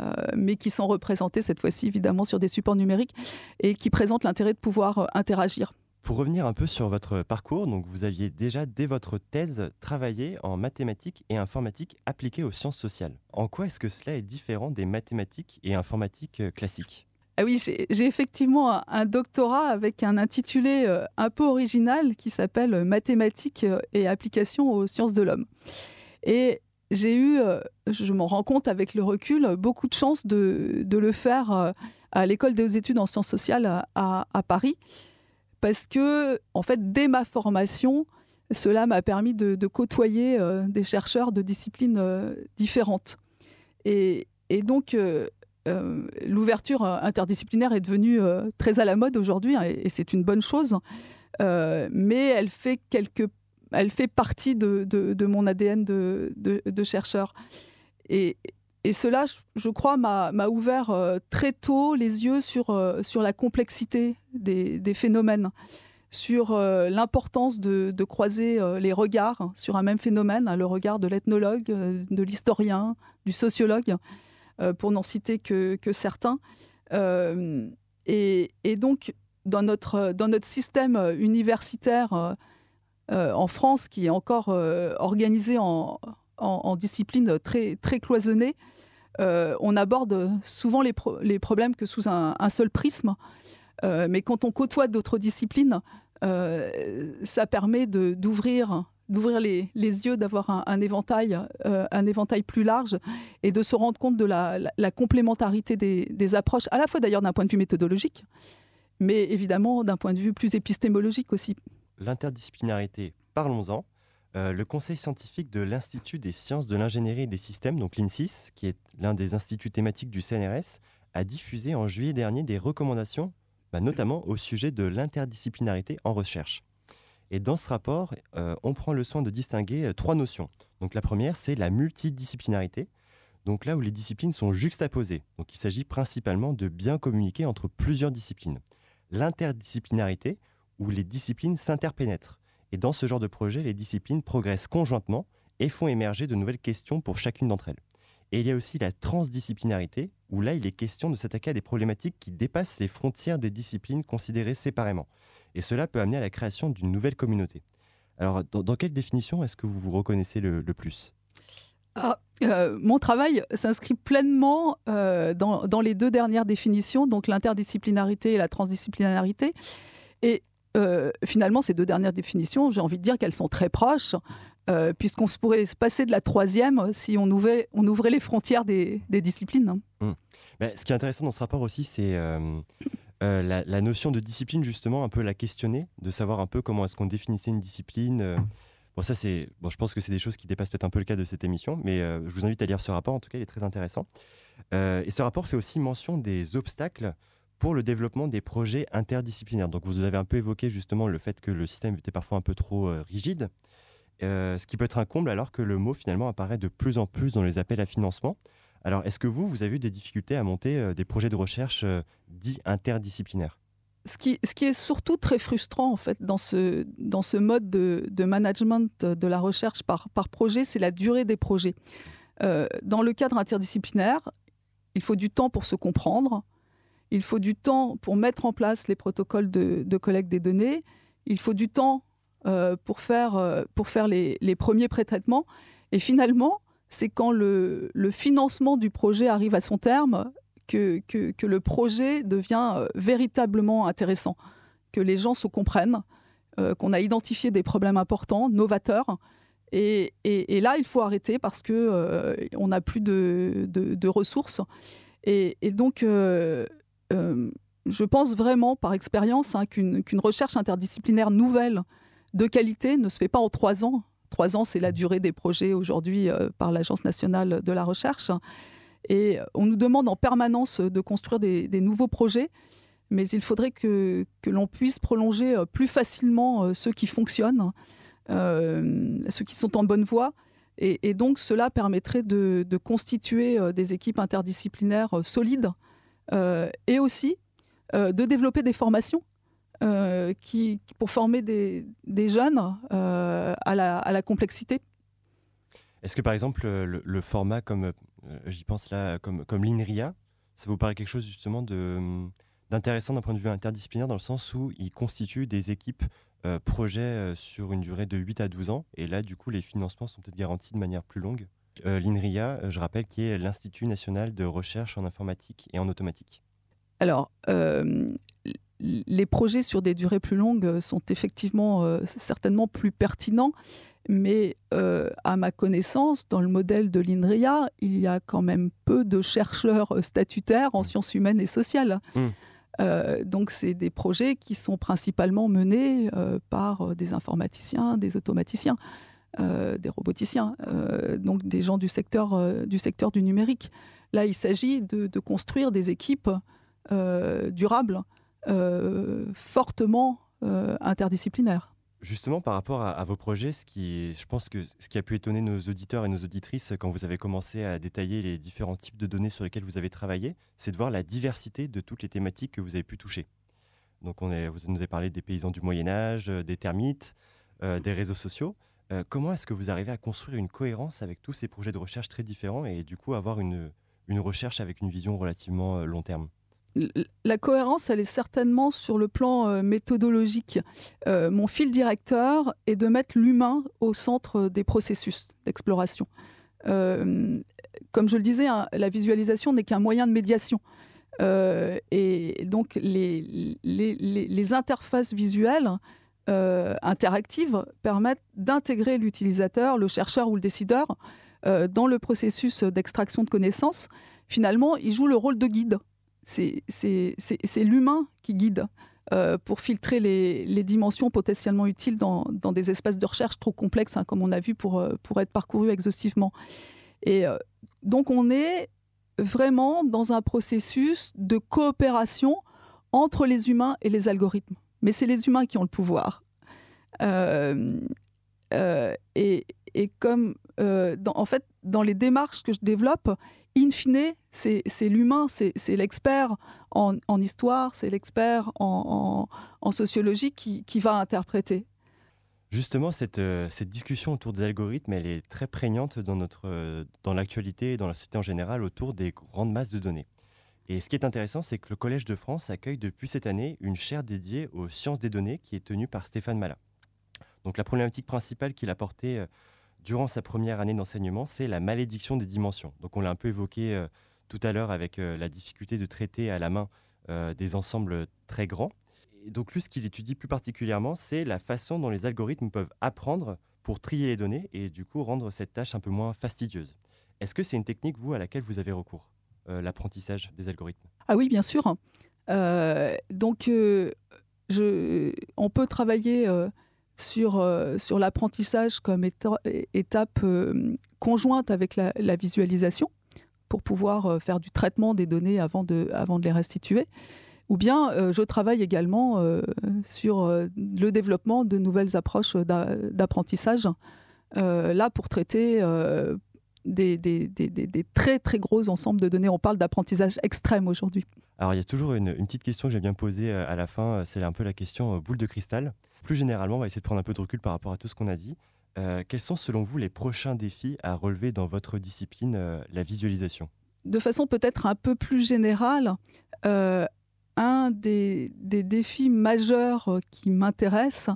euh, mais qui sont représentées cette fois-ci évidemment sur des supports numériques et qui présentent l'intérêt de pouvoir interagir. Pour revenir un peu sur votre parcours, donc vous aviez déjà dès votre thèse travaillé en mathématiques et informatique appliquées aux sciences sociales. En quoi est-ce que cela est différent des mathématiques et informatiques classiques? Ah oui, j'ai effectivement un, doctorat avec un intitulé euh, un peu original qui s'appelle euh, Mathématiques euh, et applications aux sciences de l'homme. Et j'ai eu, je m'en rends compte avec le recul, beaucoup de chance de, de le faire à l'école des études en sciences sociales à, Paris, parce que, en fait, dès ma formation, cela m'a permis de, de côtoyer des chercheurs de disciplines différentes. Et, et donc, euh, l'ouverture euh, interdisciplinaire est devenue euh, très à la mode aujourd'hui, hein, et, c'est une bonne chose. Mais elle fait quelque, elle fait partie de, de- mon ADN de, de- chercheur. Et, et cela, je, crois, m'a ouvert très tôt les yeux sur, sur la complexité des, des phénomènes, sur l'importance de, croiser les regards sur un même phénomène, hein, le regard de l'ethnologue, de l'historien, du sociologue, pour n'en citer que, certains. Euh, et, donc, dans notre, dans notre système universitaire euh, euh, en France, qui est encore euh, organisé en, en, en discipline très, très cloisonnée, euh, on aborde souvent les, pro- les problèmes que sous un, seul prisme. Euh, mais quand on côtoie d'autres disciplines, euh, ça permet d'ouvrir d'ouvrir les, yeux, d'avoir un, un éventail, euh, un éventail plus large et de se rendre compte de la, complémentarité des, des approches, à la fois d'ailleurs d'un point de vue méthodologique, mais évidemment d'un point de vue plus épistémologique aussi. L'interdisciplinarité, parlons-en. Euh, le Conseil scientifique de l'Institut des sciences de l'ingénierie et des systèmes, donc l'INSIS, qui est l'un des instituts thématiques du CNRS, a diffusé en juillet dernier des recommandations, bah, notamment au sujet de l'interdisciplinarité en recherche. Et dans ce rapport, euh, on prend le soin de distinguer euh, trois notions. Donc la première, c'est la multidisciplinarité. Donc là où les disciplines sont juxtaposées. Donc il s'agit principalement de bien communiquer entre plusieurs disciplines. L'interdisciplinarité, où les disciplines s'interpénètrent. Et dans ce genre de projet, les disciplines progressent conjointement et font émerger de nouvelles questions pour chacune d'entre elles. Et il y a aussi la transdisciplinarité, où là, il est question de s'attaquer à des problématiques qui dépassent les frontières des disciplines considérées séparément. Et cela peut amener à la création d'une nouvelle communauté. Alors, dans, dans quelle définition est-ce que vous vous reconnaissez le, le plus? Ah, euh, mon travail s'inscrit pleinement euh, dans, dans les deux dernières définitions, donc l'interdisciplinarité et la transdisciplinarité. Et euh, finalement, ces deux dernières définitions, j'ai envie de dire qu'elles sont très proches, puisqu'on pourrait se passer de la troisième si on ouvrait, on ouvrait les frontières des, des disciplines. Hmm. Ben, ce qui est intéressant dans ce rapport aussi, c'est euh, la, notion de discipline, justement, un peu la questionner, de savoir un peu comment est-ce qu'on définissait une discipline. euh. Bon, ça, c'est. Bon, je pense que c'est des choses qui dépassent peut-être un peu le cas de cette émission, mais euh, je vous invite à lire ce rapport. En tout cas, il est très intéressant. Et ce rapport fait aussi mention des obstacles pour le développement des projets interdisciplinaires. Donc, vous avez un peu évoqué justement le fait que le système était parfois un peu trop rigide, ce qui peut être un comble alors que le mot finalement apparaît de plus en plus dans les appels à financement. Alors, est-ce que vous, vous avez eu des difficultés à monter euh, des projets de recherche euh, dits interdisciplinaires? Ce qui, ce qui est surtout très frustrant en fait dans ce, dans ce mode de, de management de la recherche par, par projet, c'est la durée des projets. Euh, dans le cadre interdisciplinaire, il faut du temps pour se comprendre, il faut du temps pour mettre en place les protocoles de, collecte des données, il faut du temps pour faire, pour faire les, les premiers pré-traitements. Et finalement, c'est quand le, financement du projet arrive à son terme que, le projet devient euh, véritablement intéressant, que les gens se comprennent, euh, qu'on a identifié des problèmes importants, novateurs. Et, là, il faut arrêter parce que euh, on n'a plus de, ressources. Et, donc, euh, je pense vraiment, par expérience, hein, qu'une recherche interdisciplinaire nouvelle de qualité ne se fait pas en trois ans. Trois ans, c'est la durée des projets aujourd'hui euh, par l'Agence nationale de la recherche. Et on nous demande en permanence de construire des, nouveaux projets, mais il faudrait que, l'on puisse prolonger euh, plus facilement euh, ceux qui fonctionnent, ceux qui sont en bonne voie. Et, donc cela permettrait de, constituer des équipes interdisciplinaires solides et aussi de développer des formations euh, qui, pour former des, des jeunes euh, à, la, à la complexité. Est-ce que par exemple euh, le, le format comme j'y pense là comme comme l'INRIA, ça vous paraît quelque chose justement de d'intéressant d'un point de vue interdisciplinaire dans le sens où il constitue des équipes euh, projets sur une durée de 8 à 12 ans et là du coup les financements sont peut-être garantis de manière plus longue. Euh, L'INRIA, je rappelle, qui est l'Institut national de recherche en informatique et en automatique. Alors, euh, les projets sur des durées plus longues sont effectivement euh, certainement plus pertinents, mais euh, à ma connaissance, dans le modèle de l'INRIA, il y a quand même peu de chercheurs euh, statutaires en sciences humaines et sociales. Mm. Euh, donc, c'est des projets qui sont principalement menés euh, par euh, des informaticiens, des automaticiens, euh, des roboticiens, euh, donc des gens du secteur, euh, du secteur du numérique. Là, il s'agit de, de construire des équipes euh, durables, euh, fortement euh, interdisciplinaires. Justement, par rapport à, vos projets, ce qui, je pense que ce qui a pu étonner nos auditeurs et nos auditrices quand vous avez commencé à détailler les différents types de données sur lesquelles vous avez travaillé, c'est de voir la diversité de toutes les thématiques que vous avez pu toucher. Donc, on vous nous avez parlé des paysans du Moyen Âge, euh, des termites, euh, des réseaux sociaux. Euh, comment est-ce que vous arrivez à construire une cohérence avec tous ces projets de recherche très différents et du coup avoir une, une recherche avec une vision relativement euh, long terme? La cohérence, elle est certainement sur le plan euh, méthodologique. Euh, mon fil directeur est de mettre l'humain au centre des processus d'exploration. Euh, comme je le disais, hein, la visualisation n'est qu'un moyen de médiation. Euh, et donc les, les- interfaces visuelles euh, interactives permettent d'intégrer l'utilisateur, le chercheur ou le décideur euh, dans le processus d'extraction de connaissances. Finalement, il joue le rôle de guide. C'est l'humain qui guide euh, pour filtrer les, dimensions potentiellement utiles dans, des espaces de recherche trop complexes, hein, comme on a vu, pour, euh, pour être parcourus exhaustivement. Et euh, donc, on est vraiment dans un processus de coopération entre les humains et les algorithmes. Mais c'est les humains qui ont le pouvoir. Et, comme, en fait, dans les démarches que je développe, in fine, c'est l'humain, c'est l'expert en, histoire, c'est l'expert en, sociologie qui, va interpréter. Justement, cette, euh, cette discussion autour des algorithmes, elle est très prégnante euh, dans l'actualité et dans la société en général autour des grandes masses de données. Et ce qui est intéressant, c'est que le Collège de France accueille depuis cette année une chaire dédiée aux sciences des données qui est tenue par Stéphane Mala. Donc la problématique principale qu'il a portée euh, durant sa première année d'enseignement, c'est la malédiction des dimensions. Donc on l'a un peu évoqué euh, tout à l'heure avec euh, la difficulté de traiter à la main euh, des ensembles très grands. Donc lui, ce qu'il étudie plus particulièrement, c'est la façon dont les algorithmes peuvent apprendre pour trier les données et du coup rendre cette tâche un peu moins fastidieuse. Est-ce que c'est une technique, vous, à laquelle vous avez recours, l'apprentissage des algorithmes? Ah oui, bien sûr. Donc, on peut travailler sur, euh, sur l'apprentissage comme éta- étape euh, conjointe avec la, visualisation pour pouvoir euh, faire du traitement des données avant de, avant de les restituer. Ou bien je travaille également sur le développement de nouvelles approches d'a- d'apprentissage, là pour traiter des- des- des très très gros ensembles de données. On parle d'apprentissage extrême aujourd'hui. Alors il y a toujours une, petite question que j'aime bien poser euh, à la fin, euh, c'est un peu la question euh, boule de cristal. Plus généralement, on va essayer de prendre un peu de recul par rapport à tout ce qu'on a dit. Quels sont selon vous les prochains défis à relever dans votre discipline, la visualisation? De façon peut-être un peu plus générale, un des, des défis majeurs qui m'intéresse,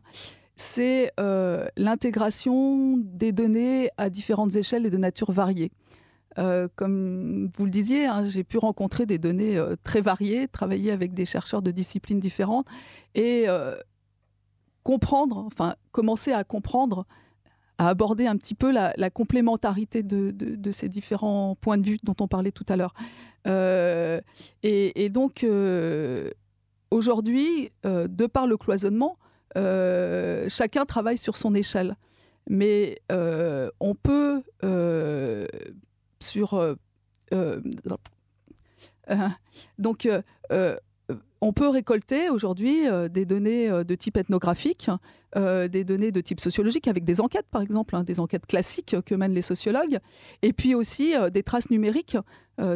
c'est l'intégration des données à différentes échelles et de nature variée. Euh, comme vous le disiez, hein, j'ai pu rencontrer des données euh, très variées, travailler avec des chercheurs de disciplines différentes et euh, comprendre, enfin commencer à comprendre à aborder un petit peu la, complémentarité de, ces différents points de vue dont on parlait tout à l'heure. Et, donc, aujourd'hui, de par le cloisonnement, chacun travaille sur son échelle. Mais on peut, sur... euh, euh, donc, euh, on peut récolter aujourd'hui des données de type ethnographique, des données de type sociologique avec des enquêtes, par exemple, hein, des enquêtes classiques que mènent les sociologues, et puis aussi des traces numériques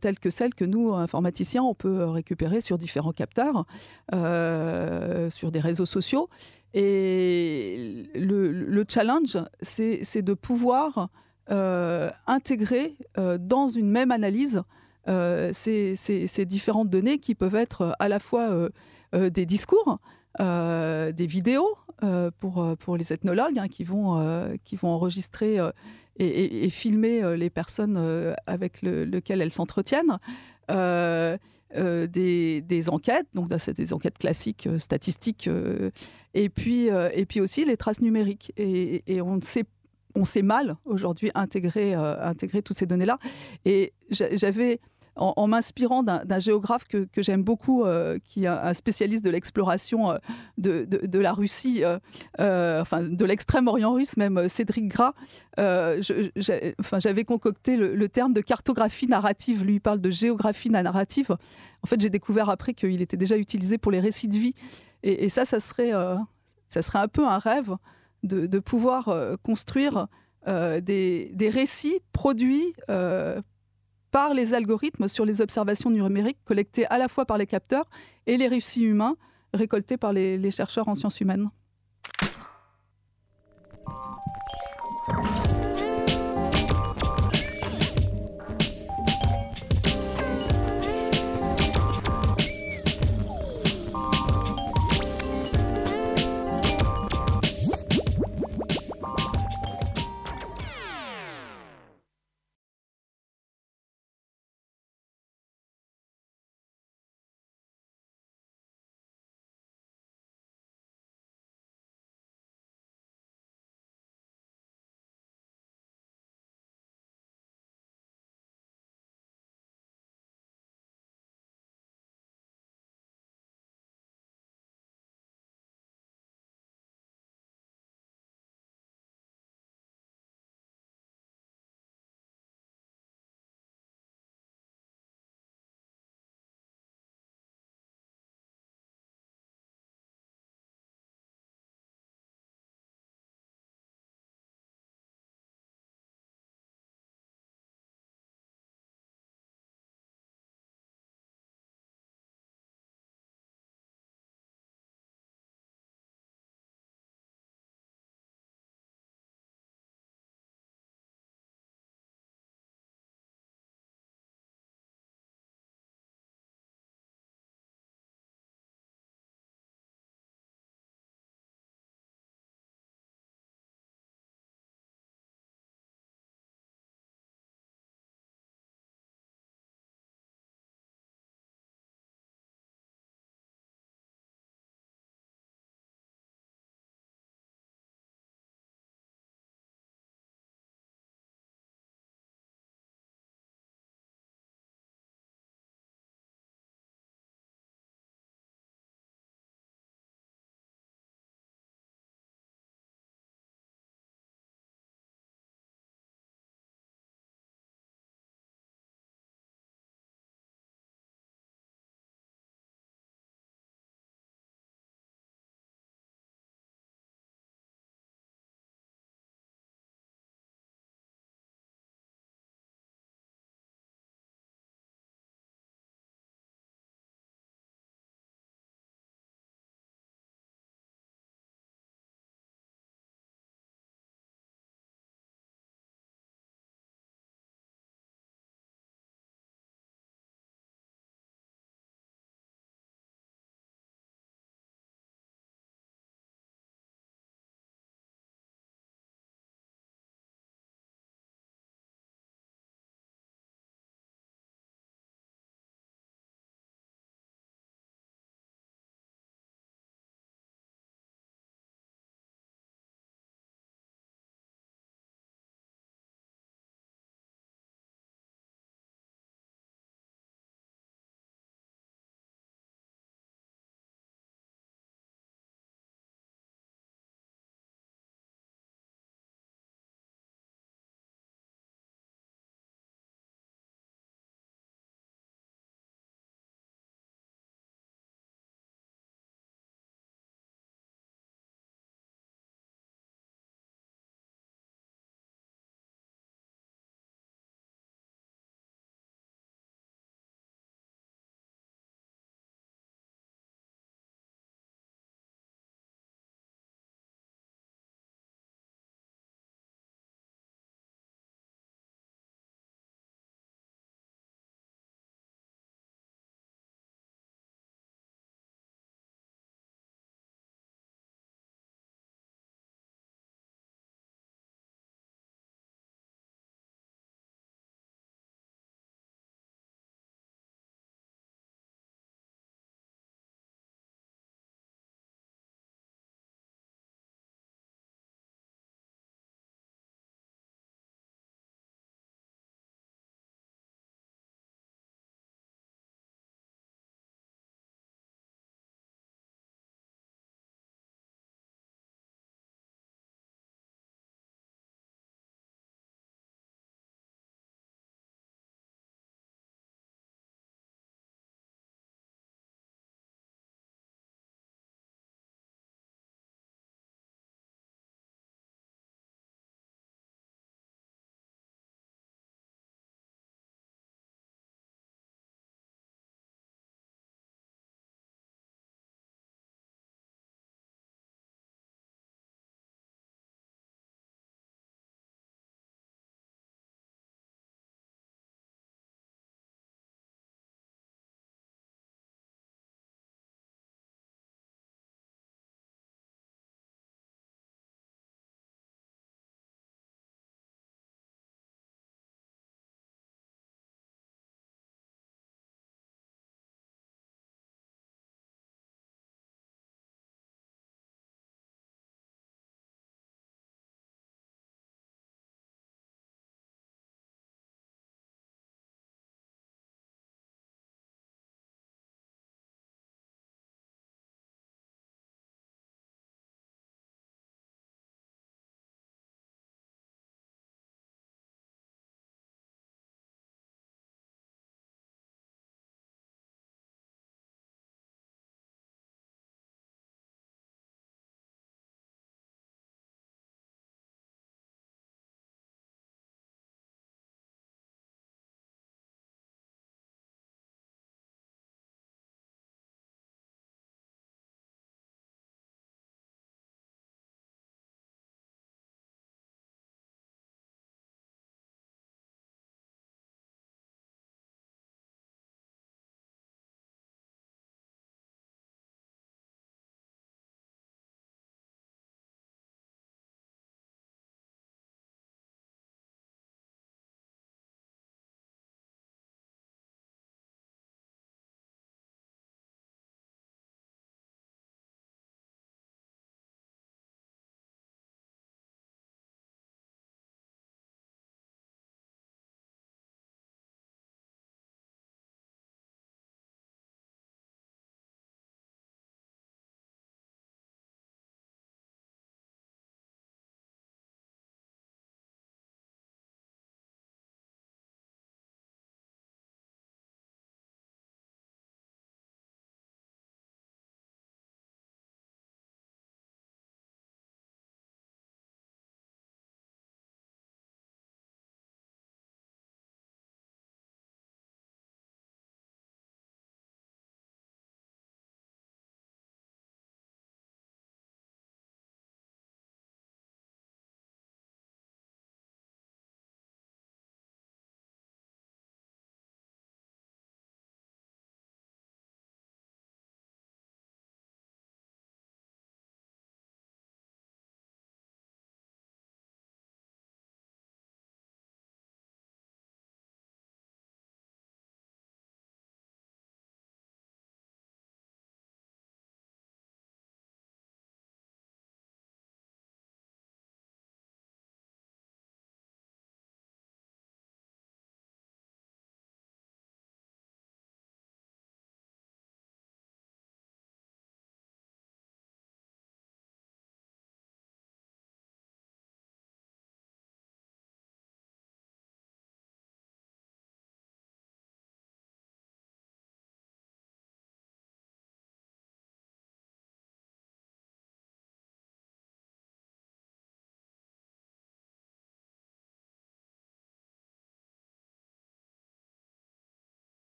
telles que celles que nous, informaticiens, on peut récupérer sur différents capteurs, sur des réseaux sociaux. Et le, le challenge, c'est de pouvoir intégrer euh, dans une même analyse euh, ces, différentes données qui peuvent être à la fois euh, euh, des discours, euh, des vidéos euh, pour, euh, pour les ethnologues hein, qui, vont, euh, qui vont enregistrer euh, et, filmer euh, les personnes euh, avec le- lesquelles elles s'entretiennent. Euh, euh, des, enquêtes, donc c'est des enquêtes classiques, euh, statistiques, euh, et, puis, euh, et puis aussi les traces numériques. Et, et on sait on sait mal aujourd'hui intégrer, euh, toutes ces données-là. Et j'a- j'avais, en, m'inspirant d'un géographe que, j'aime beaucoup, euh, qui est un spécialiste de l'exploration euh, de, la Russie, enfin de l'extrême-orient russe même, Cédric Gras, j'avais concocté le, terme de cartographie narrative. Lui il parle de géographie narrative. En fait, j'ai découvert après qu'il était déjà utilisé pour les récits de vie. Et, et ça, ça serait, ça serait un peu un rêve de, pouvoir euh, construire euh, des, récits produits euh, par les algorithmes sur les observations numériques collectées à la fois par les capteurs et les récits humains récoltés par les chercheurs en sciences humaines.